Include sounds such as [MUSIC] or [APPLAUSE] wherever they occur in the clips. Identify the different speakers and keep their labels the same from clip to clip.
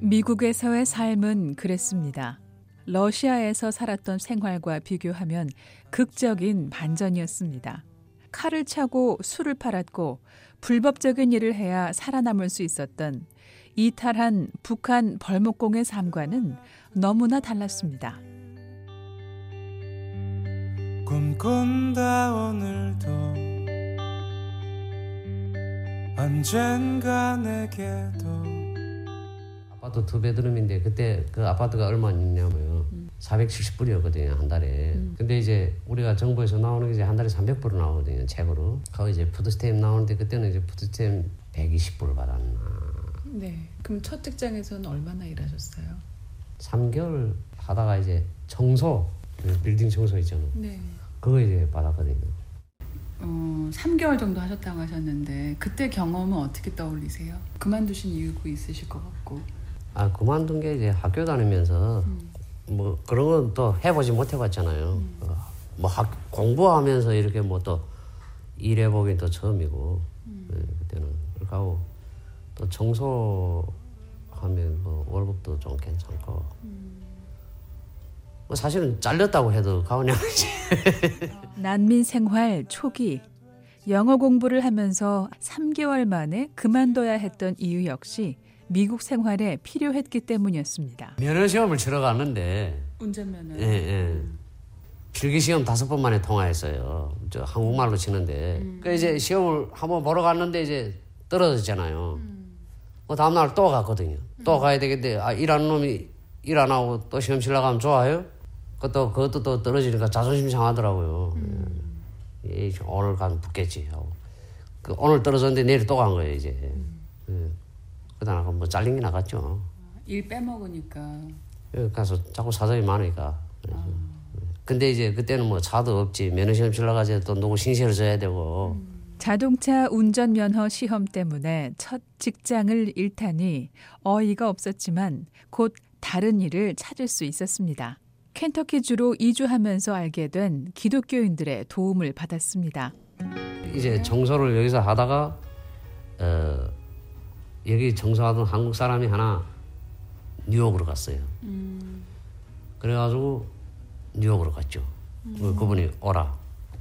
Speaker 1: 미국에서의 삶은 그랬습니다. 러시아에서 살았던 생활과 비교하면 극적인 반전이었습니다. 칼을 차고 술을 팔았고 불법적인 일을 해야 살아남을 수 있었던 이탈한 북한 벌목공의 삶과는 너무나 달랐습니다. 꿈꾼다 오늘도
Speaker 2: 언젠가 내게도 아파트 두 베드룸인데 그때 그 아파트가 얼마였냐면 음. 470불이었거든요 한 달에. 음. 근데 이제 우리가 정부에서 나오는 게 이제 한 달에 300불 나오거든요 책으로. 거기 이제 푸드스탬 나오는데 그때는 이제 푸드스탬 120불 받았나.
Speaker 1: 네. 그럼 첫 직장에서는 얼마나 일하셨어요?
Speaker 2: 3개월 하다가 이제 청소 그 빌딩 청소 있잖아. 네. 그거 이제 받았거든요.
Speaker 1: 어, 3개월 정도 하셨다고 하셨는데 그때 경험은 어떻게 떠올리세요? 그만두신 이유가 있으실 것 같고.
Speaker 2: 아 그만둔 게 이제 학교 다니면서 음. 뭐 그런 건 또 해보지 못해봤잖아요. 음. 어, 뭐 학, 공부하면서 이렇게 뭐 또 일해보긴 또 처음이고 음. 네, 그때는 그렇고 또 청소하면 뭐 월급도 좀 괜찮고. 음. 뭐 사실은 잘렸다고 해도 가오냐 [LAUGHS]
Speaker 1: 난민 생활 초기 영어 공부를 하면서 3개월 만에 그만둬야 했던 이유 역시 미국 생활에 필요했기 때문이었습니다.
Speaker 2: 면허 시험을 치러 갔는데
Speaker 1: 운전면허.
Speaker 2: 예, 예. 필기 시험 다섯 번 만에 통화했어요. 저 한국말로 치는데. 음. 그 이제 시험을 한번 보러 갔는데 이제 떨어졌잖아요. 음. 그 다음 날 또 갔거든요. 또 음. 가야 되겠는데 아 일하는 놈이 일 안 하고 또 시험 치러 가면 좋아요? 그것도 그것도 또 떨어지니까 자존심 상하더라고요. 음. 예, 오늘 가면 붙겠지 하고. 그 오늘 떨어졌는데 내일 또 간 거예요 이제. 음. 예. 그러다가 뭐 잘린 게 나갔죠.
Speaker 1: 일 빼먹으니까.
Speaker 2: 여기 가서 자꾸 사정이 많으니까. 아. 근데 이제 그때는 뭐 차도 없지 면허 시험 치러 가지 또 누구 신세를 져야 되고. 음.
Speaker 1: 자동차 운전 면허 시험 때문에 첫 직장을 잃다니 어이가 없었지만 곧 다른 일을 찾을 수 있었습니다. 켄터키주로 이주하면서 알게 된 기독교인들의 도움을 받았습니다.
Speaker 2: 이제 정서를 여기서 하다가 어, 여기 정서하던 한국 사람이 하나 뉴욕으로 갔어요. 음. 그래가지고 뉴욕으로 갔죠. 음. 그, 그분이 오라.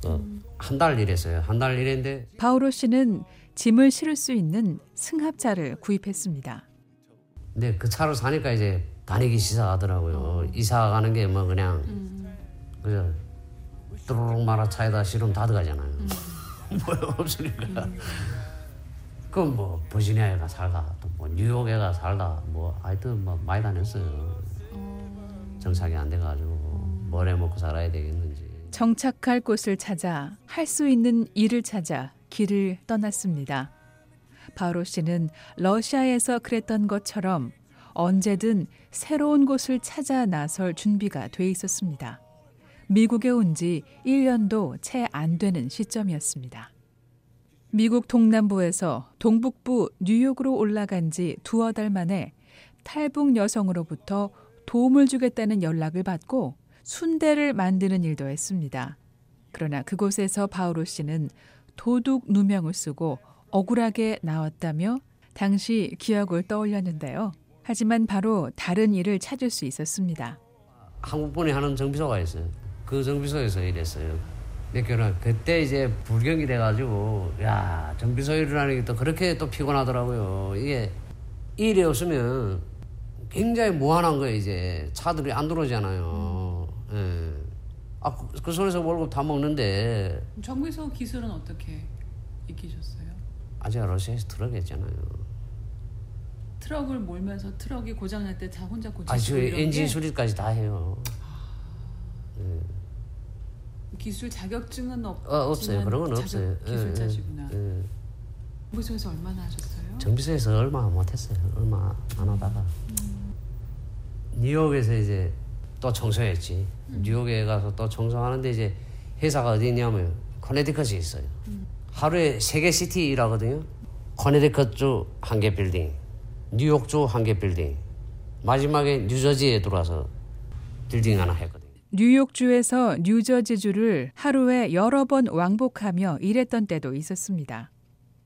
Speaker 2: 어, 음. 한달 일했어요. 한 달 일했는데
Speaker 1: 바우로 씨는 짐을 실을 수 있는 승합차를 구입했습니다.
Speaker 2: 근데 그 차를 사니까 이제 다니기 시작하더라고요. 이사 가는 게 뭐 그냥 음. 그죠. 뚜루룩 말아 차에다 실으면 다 들어가잖아요. 음. [LAUGHS] 뭐 없으니까. 음. 그럼 뭐 버지니아에 살다 또 뭐 뉴욕에 가 살다 뭐 하여튼 뭐 많이 다녔어요. 어. 정착이 안 돼가지고 뭘 해먹고 살아야 되겠는지.
Speaker 1: 정착할 곳을 찾아 할 수 있는 일을 찾아 길을 떠났습니다. 바로 씨는 러시아에서 그랬던 것처럼 언제든 새로운 곳을 찾아 나설 준비가 돼 있었습니다. 미국에 온 지 1년도 채 안 되는 시점이었습니다. 미국 동남부에서 동북부 뉴욕으로 올라간 지 두어 달 만에 탈북 여성으로부터 도움을 주겠다는 연락을 받고 순대를 만드는 일도 했습니다. 그러나 그곳에서 바우로 씨는 도둑 누명을 쓰고 억울하게 나왔다며 당시 기억을 떠올렸는데요. 하지만 바로 다른 일을 찾을 수 있었습니다.
Speaker 2: 한국분이 하는 정비소가 있어요. 그 정비소에서 일했어요. 내교는 그때 이제 불경이 돼가지고 야 정비소 일을 하는 게 또 그렇게 또 피곤하더라고요. 이게 일이 없으면 굉장히 무한한 거예요. 이제 차들이 안 들어오잖아요. 예. 아, 그, 그 손에서 월급 다 먹는데.
Speaker 1: 정비소 기술은 어떻게 익히셨어요?
Speaker 2: 아직 러시아에서 들어겠잖아요.
Speaker 1: 트럭을 몰면서 트럭이 고장날 때 다 혼자 고치고 아,
Speaker 2: 저 엔진 게? 수리까지 다 해요.
Speaker 1: 네. 기술 자격증은 없,
Speaker 2: 어, 없어요. 그런 건 없어요.
Speaker 1: 기술자시구나. 예, 예. 정비소에서 얼마나 하셨어요?
Speaker 2: 정비소에서 얼마 못했어요. 얼마 안 하다가 음. 뉴욕에서 이제 또 청소했지. 음. 뉴욕에 가서 또 청소하는데 이제 회사가 어디 있냐면 코네티컷에 있어요. 음. 하루에 세 개 city 일하거든요. 코네티컷주 한 개 빌딩, 뉴욕주 한 개 빌딩, 마지막에 뉴저지에 들어와서 빌딩 하나 했거든요.
Speaker 1: 뉴욕주에서 뉴저지주를 하루에 여러 번 왕복하며 일했던 때도 있었습니다.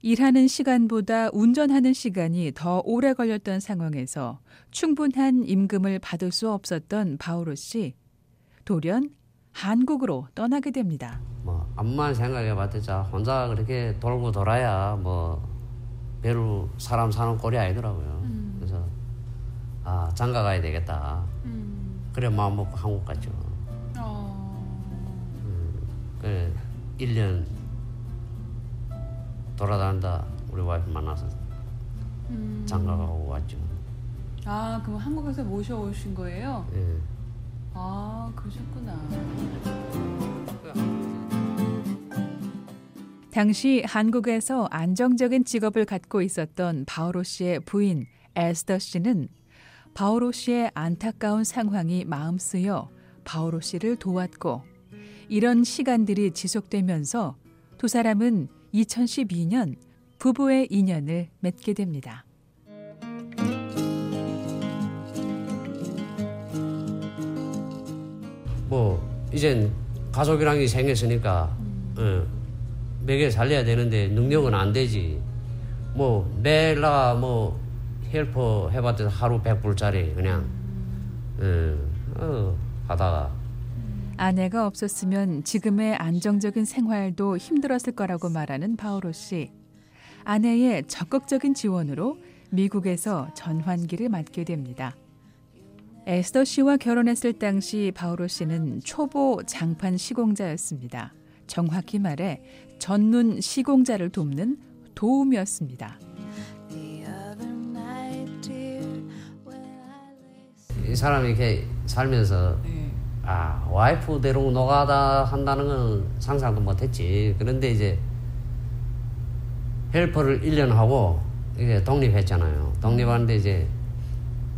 Speaker 1: 일하는 시간보다 운전하는 시간이 더 오래 걸렸던 상황에서 충분한 임금을 받을 수 없었던 바오로 씨. 돌연 한국으로 떠나게 됩니다.
Speaker 2: 뭐 암만 생각해봤자 혼자 그렇게 돌고 돌아야 뭐 별로 사람 사는 꼴이 아니더라고요. 음. 그래서 아 장가 가야 되겠다. 음. 그래 마음 먹고 한국 갔죠. 1년 돌아다니다 우리 와이프 만나서 음. 장가 가고 왔죠.
Speaker 1: 아 그럼 한국에서 모셔오신 거예요?
Speaker 2: 예.
Speaker 1: 아 그러셨구나. 당시 한국에서 안정적인 직업을 갖고 있었던 바오로 씨의 부인 에스더 씨는 바오로 씨의 안타까운 상황이 마음 쓰여 바오로 씨를 도왔고 이런 시간들이 지속되면서 두 사람은 2012년 부부의 인연을 맺게 됩니다.
Speaker 2: 뭐 이젠 가족이랑이 생겼으니까 음. 어. 매개 살려야 되는데 능력은 안 되지. 뭐 매일 나뭐 헬퍼 해봤더니 하루 100불짜리 그냥 음, 어, 하다가
Speaker 1: 아내가 없었으면 지금의 안정적인 생활도 힘들었을 거라고 말하는 바오로 씨. 아내의 적극적인 지원으로 미국에서 전환기를 맞게 됩니다. 에스더 씨와 결혼했을 당시 바오로 씨는 초보 장판 시공자였습니다. 정확히 말해 전문 시공자를 돕는 도움이었습니다.
Speaker 2: 이 사람이 이렇게 살면서 네. 아 와이프 데리고 노가다 한다는 건 상상도 못 했지. 그런데 이제 헬퍼를 1년 하고 이제 독립했잖아요. 독립하는데 이제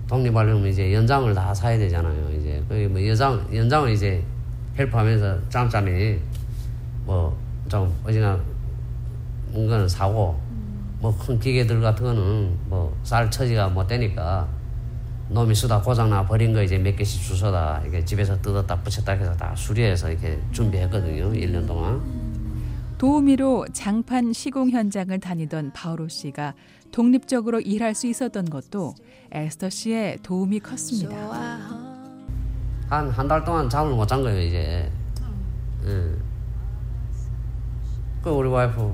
Speaker 2: 독립하려면 이제 연장을 다 사야 되잖아요. 이제 그뭐 연장 연장을 이제 헬퍼하면서 짬짬이 뭐좀 어지나 뭔가는 사고 음. 뭐큰 기계들 같은 거는 뭐 쌀 처지가 못 되니까 놈이 쓰다 고장나 버린 거 이제 몇 개씩 주워다 이게 집에서 뜯었다 붙였다 해서 다 수리해서 이렇게 준비했거든요. 1년 동안.
Speaker 1: 도우미로 장판 시공 현장을 다니던 바오로 씨가 독립적으로 일할 수 있었던 것도 에스터 씨의 도움이 컸습니다.
Speaker 2: 한 한 달 동안 잠을 못 잔 거예요 이제. 응. 그 우리 와이프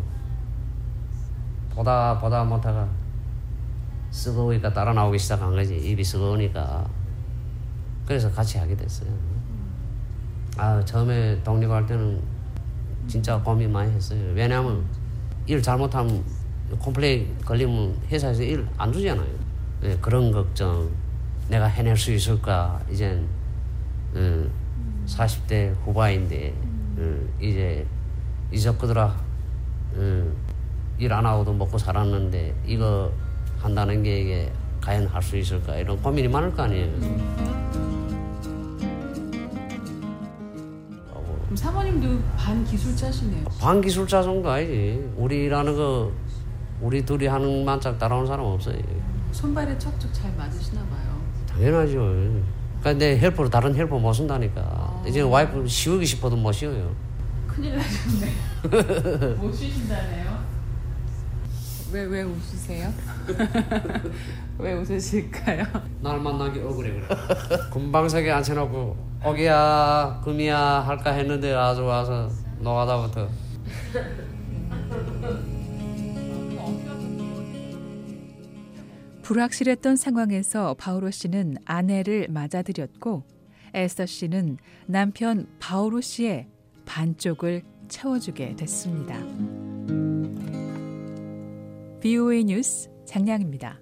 Speaker 2: 보다 보다 못하다가 쓰거우니까 따라 나오기 시작한 거지. 입이 쓰거우니까. 그래서 같이 하게 됐어요. 아 처음에 독립할 때는 진짜 고민 많이 했어요. 왜냐하면 일 잘못하면 complain 걸리면 회사에서 일 안 주잖아요. 네, 그런 걱정. 내가 해낼 수 있을까? 이젠 음, 40대 후반인데 음, 이제 이적그들아 음, 일안 하고도 먹고 살았는데 이거 한다는 게 이게 과연 할 수 있을까 이런 고민이 많을 거 아니에요.
Speaker 1: 그럼 사모님도 반기술자시네요.
Speaker 2: 반기술자 정도 아니지. 우리 일하는 거 우리 둘이 하는 만짝 따라오는 사람 없어요.
Speaker 1: 손발에 척척 잘 맞으시나 봐요.
Speaker 2: 당연하죠. 그러니까 내 헬퍼로 다른 헬퍼 못 쓴다니까. 아. 이제 와이프 씌우기 싶어도 못 씌워요.
Speaker 1: 큰일 나셨네. [LAUGHS] 못 쉬신다네요. 왜, 왜 웃으세요? [LAUGHS] 왜 웃으실까요?
Speaker 2: 날게 억울해 그래. 금방석에 앉혀놓고 어기야 금이야 할까 했는데 아주 와서 노가다부터.
Speaker 1: 불확실했던 상황에서 바오로 씨는 아내를 맞아들였고 에스터 씨는 남편 바오로 씨의 반쪽을 채워주게 됐습니다. BOA 뉴스 장량입니다.